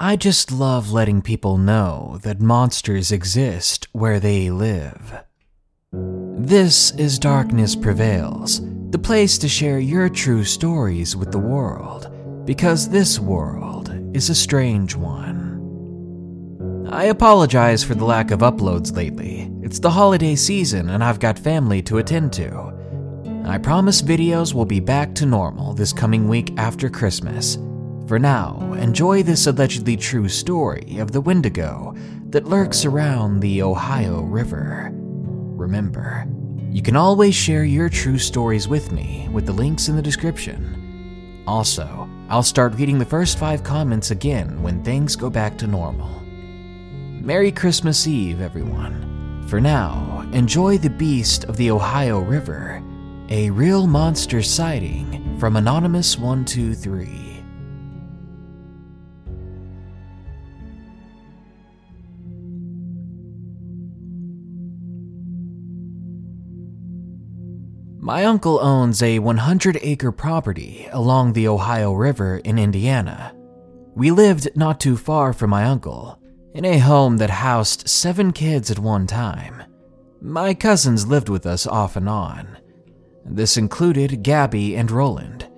I just love letting people know that monsters exist where they live. This is Darkness Prevails, the place to share your true stories with the world, because this world is a strange one. I apologize for the lack of uploads lately. It's the holiday season and I've got family to attend to. I promise videos will be back to normal this coming week after Christmas. For now, enjoy this allegedly true story of the Wendigo that lurks around the Ohio River. Remember, you can always share your true stories with me with the links in the description. Also, I'll start reading the first five comments again when things go back to normal. Merry Christmas Eve, everyone. For now, enjoy The Beast of the Ohio River, a real monster sighting from Anonymous123. My uncle owns a 100 acre property along the Ohio River in Indiana. We lived not too far from my uncle, in a home that housed seven kids at one time. My cousins lived with us off and on. This included Gabby and Roland.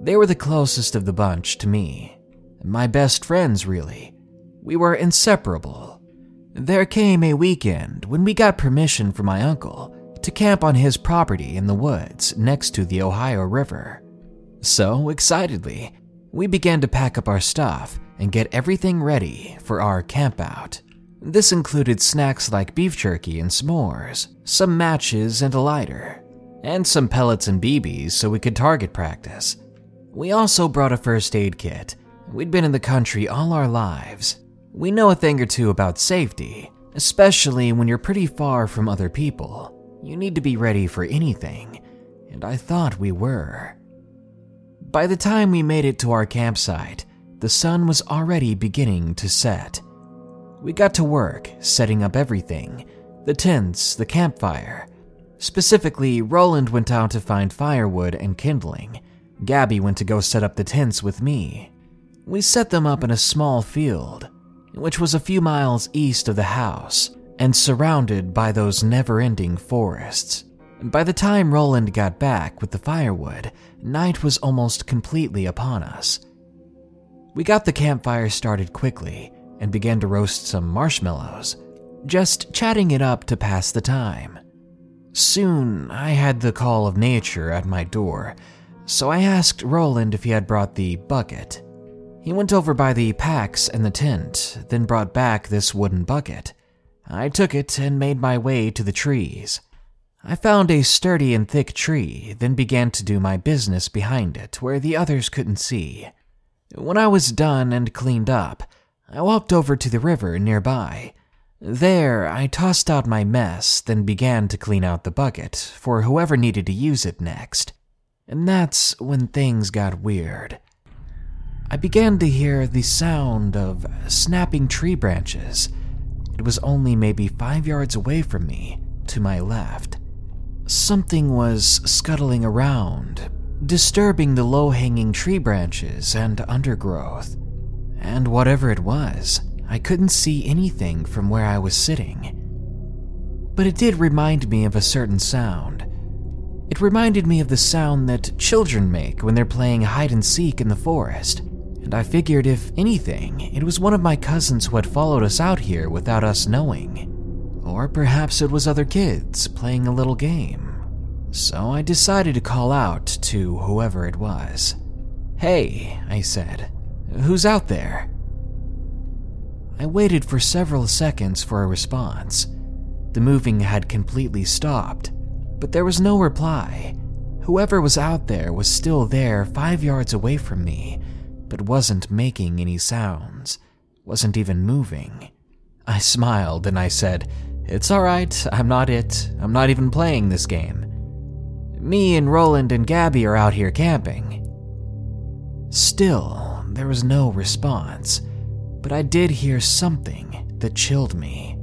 They were the closest of the bunch to me. My best friends, really. We were inseparable. There came a weekend when we got permission from my uncle to camp on his property in the woods next to the Ohio River. So, excitedly, we began to pack up our stuff and get everything ready for our campout. This included snacks like beef jerky and s'mores, some matches and a lighter, and some pellets and BBs so we could target practice. We also brought a first aid kit. We'd been in the country all our lives. We know a thing or two about safety, especially when you're pretty far from other people. You need to be ready for anything, and I thought we were. By the time we made it to our campsite, the sun was already beginning to set. We got to work setting up everything the tents, the campfire. Specifically, Roland went out to find firewood and kindling. Gabby went to go set up the tents with me. We set them up in a small field, which was a few miles east of the house, and surrounded by those never ending forests. By the time Roland got back with the firewood, night was almost completely upon us. We got the campfire started quickly and began to roast some marshmallows, just chatting it up to pass the time. Soon, I had the call of nature at my door, so I asked Roland if he had brought the bucket. He went over by the packs and the tent, then brought back this wooden bucket. I took it and made my way to the trees. I found a sturdy and thick tree, then began to do my business behind it where the others couldn't see. When I was done and cleaned up, I walked over to the river nearby. There, I tossed out my mess, then began to clean out the bucket for whoever needed to use it next. And that's when things got weird. I began to hear the sound of snapping tree branches it was only maybe five yards away from me, to my left. Something was scuttling around, disturbing the low hanging tree branches and undergrowth. And whatever it was, I couldn't see anything from where I was sitting. But it did remind me of a certain sound. It reminded me of the sound that children make when they're playing hide and seek in the forest and I figured if anything, it was one of my cousins who had followed us out here without us knowing. Or perhaps it was other kids playing a little game. So I decided to call out to whoever it was. Hey, I said, who's out there? I waited for several seconds for a response. The moving had completely stopped, but there was no reply. Whoever was out there was still there five yards away from me, but wasn't making any sounds, wasn't even moving. I smiled and I said, It's alright, I'm not it, I'm not even playing this game. Me and Roland and Gabby are out here camping. Still, there was no response, but I did hear something that chilled me.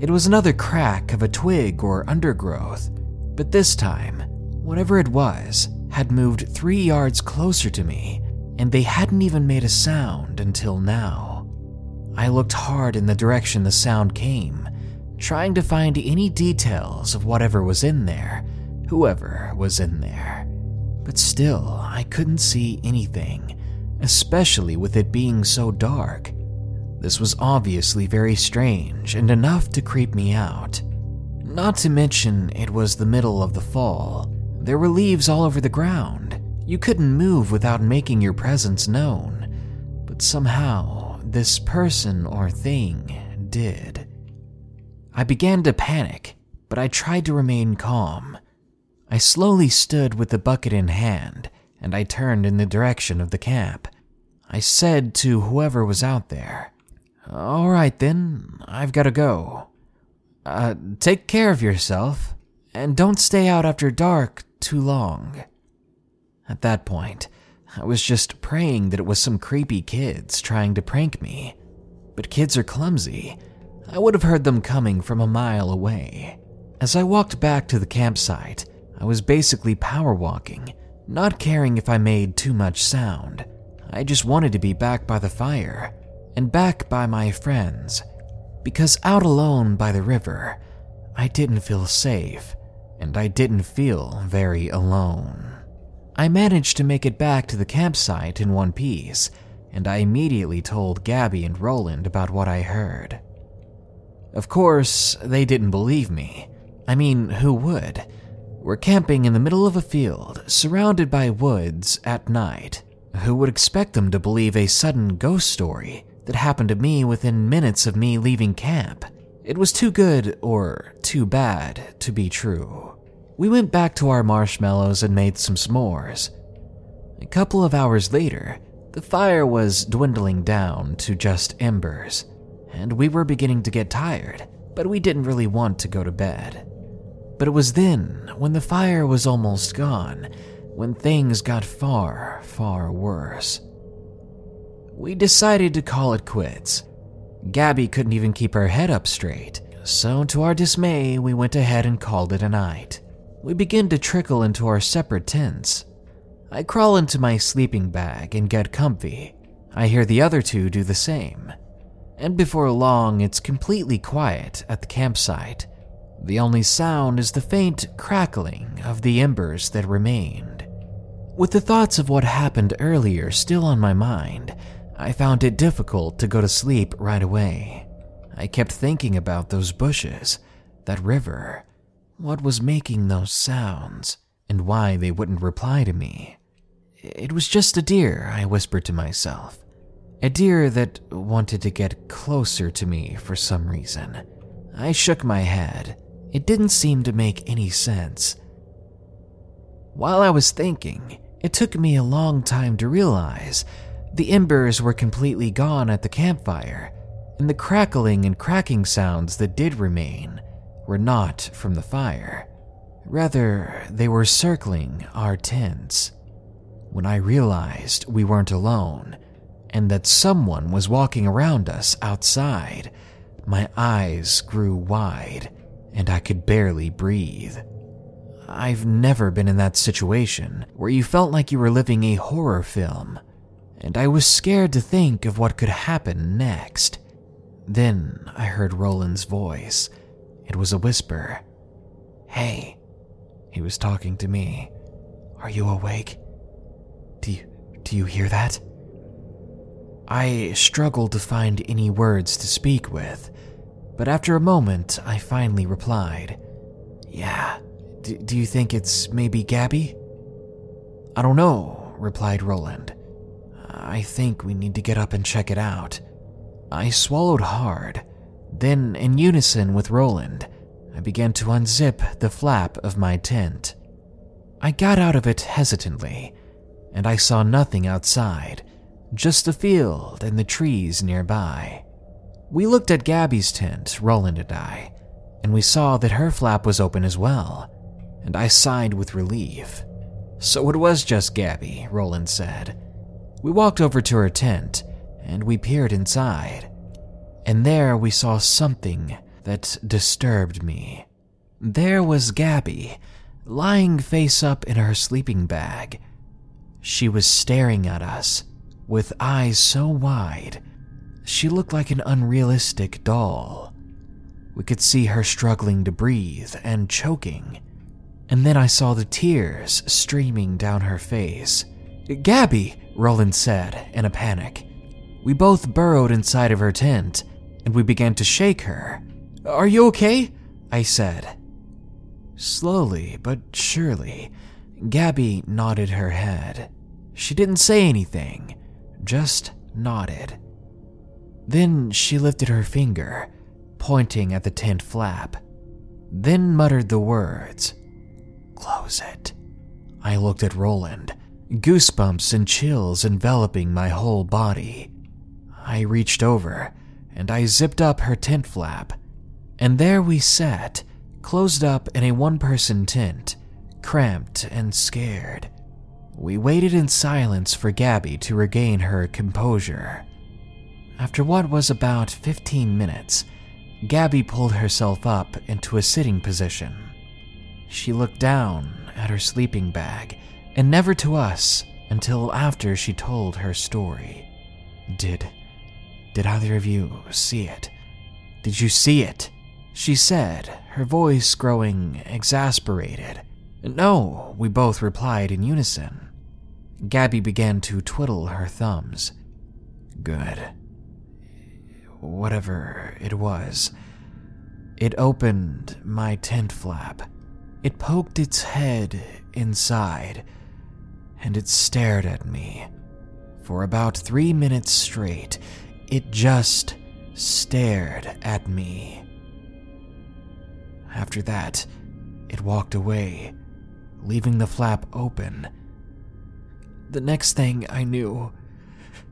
It was another crack of a twig or undergrowth, but this time, whatever it was had moved three yards closer to me and they hadn't even made a sound until now. I looked hard in the direction the sound came, trying to find any details of whatever was in there, whoever was in there. But still, I couldn't see anything, especially with it being so dark. This was obviously very strange and enough to creep me out. Not to mention, it was the middle of the fall. There were leaves all over the ground. You couldn't move without making your presence known. But somehow, this person or thing did. I began to panic, but I tried to remain calm. I slowly stood with the bucket in hand, and I turned in the direction of the camp. I said to whoever was out there, All right then, I've got to go. Uh, take care of yourself, and don't stay out after dark too long. At that point, I was just praying that it was some creepy kids trying to prank me. But kids are clumsy. I would have heard them coming from a mile away. As I walked back to the campsite, I was basically power walking, not caring if I made too much sound. I just wanted to be back by the fire and back by my friends because out alone by the river, I didn't feel safe and I didn't feel very alone. I managed to make it back to the campsite in one piece, and I immediately told Gabby and Roland about what I heard. Of course, they didn't believe me. I mean, who would? We're camping in the middle of a field, surrounded by woods at night. Who would expect them to believe a sudden ghost story that happened to me within minutes of me leaving camp. It was too good or too bad to be true. We went back to our marshmallows and made some s'mores. A couple of hours later, the fire was dwindling down to just embers, and we were beginning to get tired, but we didn't really want to go to bed. But it was then, when the fire was almost gone, when things got far, far worse we decided to call it quits. Gabby couldn't even keep her head up straight, so to our dismay, we went ahead and called it a night. We begin to trickle into our separate tents. I crawl into my sleeping bag and get comfy. I hear the other two do the same. And before long, it's completely quiet at the campsite. The only sound is the faint crackling of the embers that remained. With the thoughts of what happened earlier still on my mind, I found it difficult to go to sleep right away. I kept thinking about those bushes, that river, what was making those sounds, and why they wouldn't reply to me. It was just a deer, I whispered to myself. A deer that wanted to get closer to me for some reason. I shook my head. It didn't seem to make any sense. While I was thinking, it took me a long time to realize the embers were completely gone at the campfire, and the crackling and cracking sounds that did remain were not from the fire. Rather, they were circling our tents. When I realized we weren't alone, and that someone was walking around us outside, my eyes grew wide and I could barely breathe. I've never been in that situation where you felt like you were living a horror film and I was scared to think of what could happen next. Then I heard Roland's voice. It was a whisper. Hey, he was talking to me. Are you awake? Do you, do you hear that? I struggled to find any words to speak with, but after a moment, I finally replied, Yeah, D- do you think it's maybe Gabby? I don't know, replied Roland. I think we need to get up and check it out. I swallowed hard. Then, in unison with Roland, I began to unzip the flap of my tent. I got out of it hesitantly, and I saw nothing outside, just the field and the trees nearby. We looked at Gabby's tent, Roland and I, and we saw that her flap was open as well, and I sighed with relief. So it was just Gabby, Roland said. We walked over to her tent and we peered inside. And there we saw something that disturbed me. There was Gabby, lying face up in her sleeping bag. She was staring at us with eyes so wide, She looked like an unrealistic doll. We could see her struggling to breathe and choking. And then I saw the tears streaming down her face. Gabby, Roland said in a panic. We both burrowed inside of her tent and we began to shake her. Are you okay? I said. Slowly but surely, Gabby nodded her head. She didn't say anything, just nodded. Then she lifted her finger, pointing at the tent flap, then muttered the words, Close it. I looked at Roland, goosebumps and chills enveloping my whole body. I reached over and I zipped up her tent flap, and there we sat, closed up in a one person tent, cramped and scared. We waited in silence for Gabby to regain her composure. After what was about 15 minutes, Gabby pulled herself up into a sitting position. She looked down at her sleeping bag and never to us until after she told her story. Did. Did either of you see it? Did you see it? She said, her voice growing exasperated. No, we both replied in unison. Gabby began to twiddle her thumbs. Good whatever it was. It opened my tent flap. It poked its head inside, and it stared at me. For about three minutes straight, it just stared at me. After that, it walked away, leaving the flap open. The next thing I knew,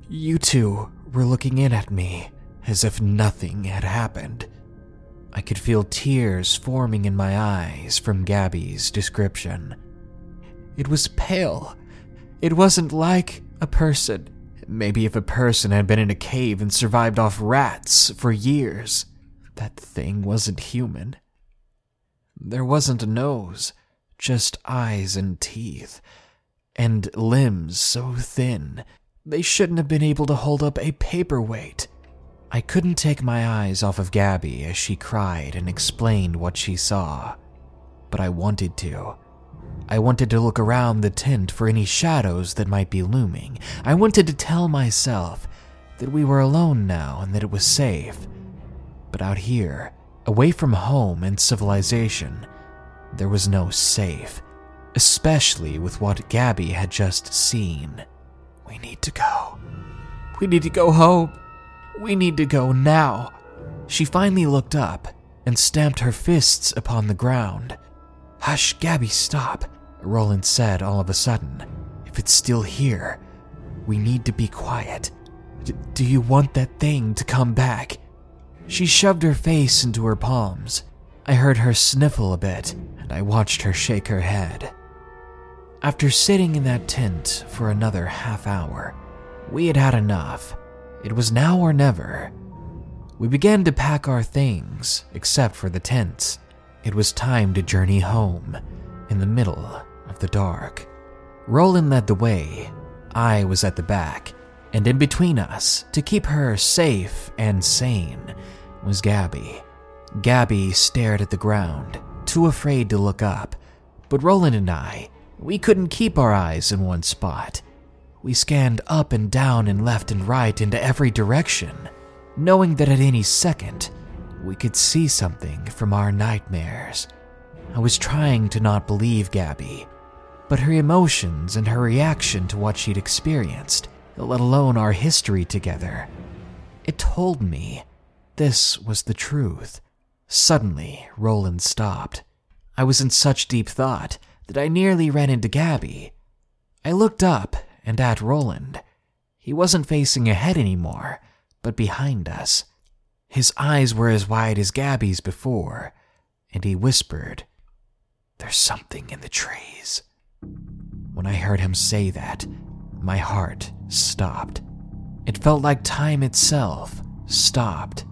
you two were looking in at me as if nothing had happened. I could feel tears forming in my eyes from Gabby's description. It was pale. It wasn't like a person. Maybe if a person had been in a cave and survived off rats for years, that thing wasn't human. There wasn't a nose, just eyes and teeth, and limbs so thin they shouldn't have been able to hold up a paperweight. I couldn't take my eyes off of Gabby as she cried and explained what she saw, but I wanted to. I wanted to look around the tent for any shadows that might be looming. I wanted to tell myself that we were alone now and that it was safe. But out here, away from home and civilization, there was no safe, especially with what Gabby had just seen. We need to go. We need to go home. We need to go now. She finally looked up and stamped her fists upon the ground. Hush, Gabby, stop, Roland said all of a sudden. If it's still here, we need to be quiet. D- do you want that thing to come back? She shoved her face into her palms. I heard her sniffle a bit, and I watched her shake her head. After sitting in that tent for another half hour, we had had enough. It was now or never. We began to pack our things, except for the tents. It was time to journey home, in the middle of the dark. Roland led the way. I was at the back, and in between us, to keep her safe and sane, was Gabby. Gabby stared at the ground, too afraid to look up, but Roland and I, we couldn't keep our eyes in one spot. We scanned up and down and left and right into every direction, knowing that at any second we could see something from our nightmares. I was trying to not believe Gabby, but her emotions and her reaction to what she'd experienced, let alone our history together, it told me this was the truth. Suddenly, Roland stopped. I was in such deep thought that I nearly ran into Gabby. I looked up and at Roland. He wasn't facing ahead anymore, but behind us. His eyes were as wide as Gabby's before, and he whispered, There's something in the trees. When I heard him say that, my heart stopped. It felt like time itself stopped.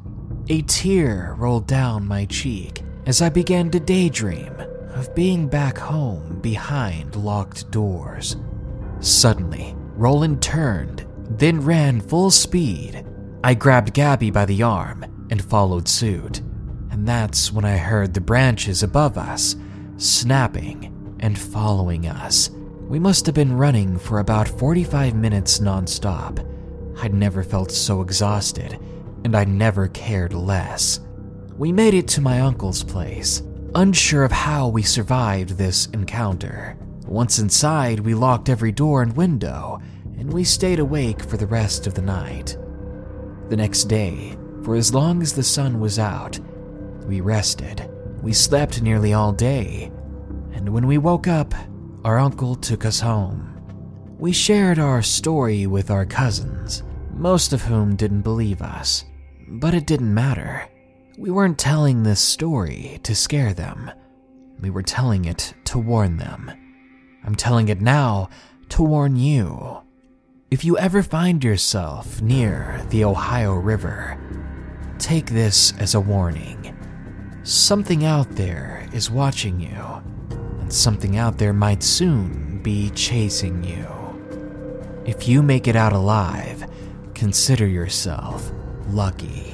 A tear rolled down my cheek as I began to daydream of being back home behind locked doors. Suddenly, Roland turned, then ran full speed. I grabbed Gabby by the arm followed suit, and that's when I heard the branches above us snapping and following us. We must have been running for about 45 minutes nonstop. I'd never felt so exhausted, and I never cared less. We made it to my uncle's place, unsure of how we survived this encounter. Once inside, we locked every door and window, and we stayed awake for the rest of the night. The next day, for as long as the sun was out, we rested. We slept nearly all day, and when we woke up, our uncle took us home. We shared our story with our cousins, most of whom didn't believe us. But it didn't matter. We weren't telling this story to scare them. We were telling it to warn them. I'm telling it now to warn you. If you ever find yourself near the Ohio River, take this as a warning. Something out there is watching you, and something out there might soon be chasing you. If you make it out alive, consider yourself lucky.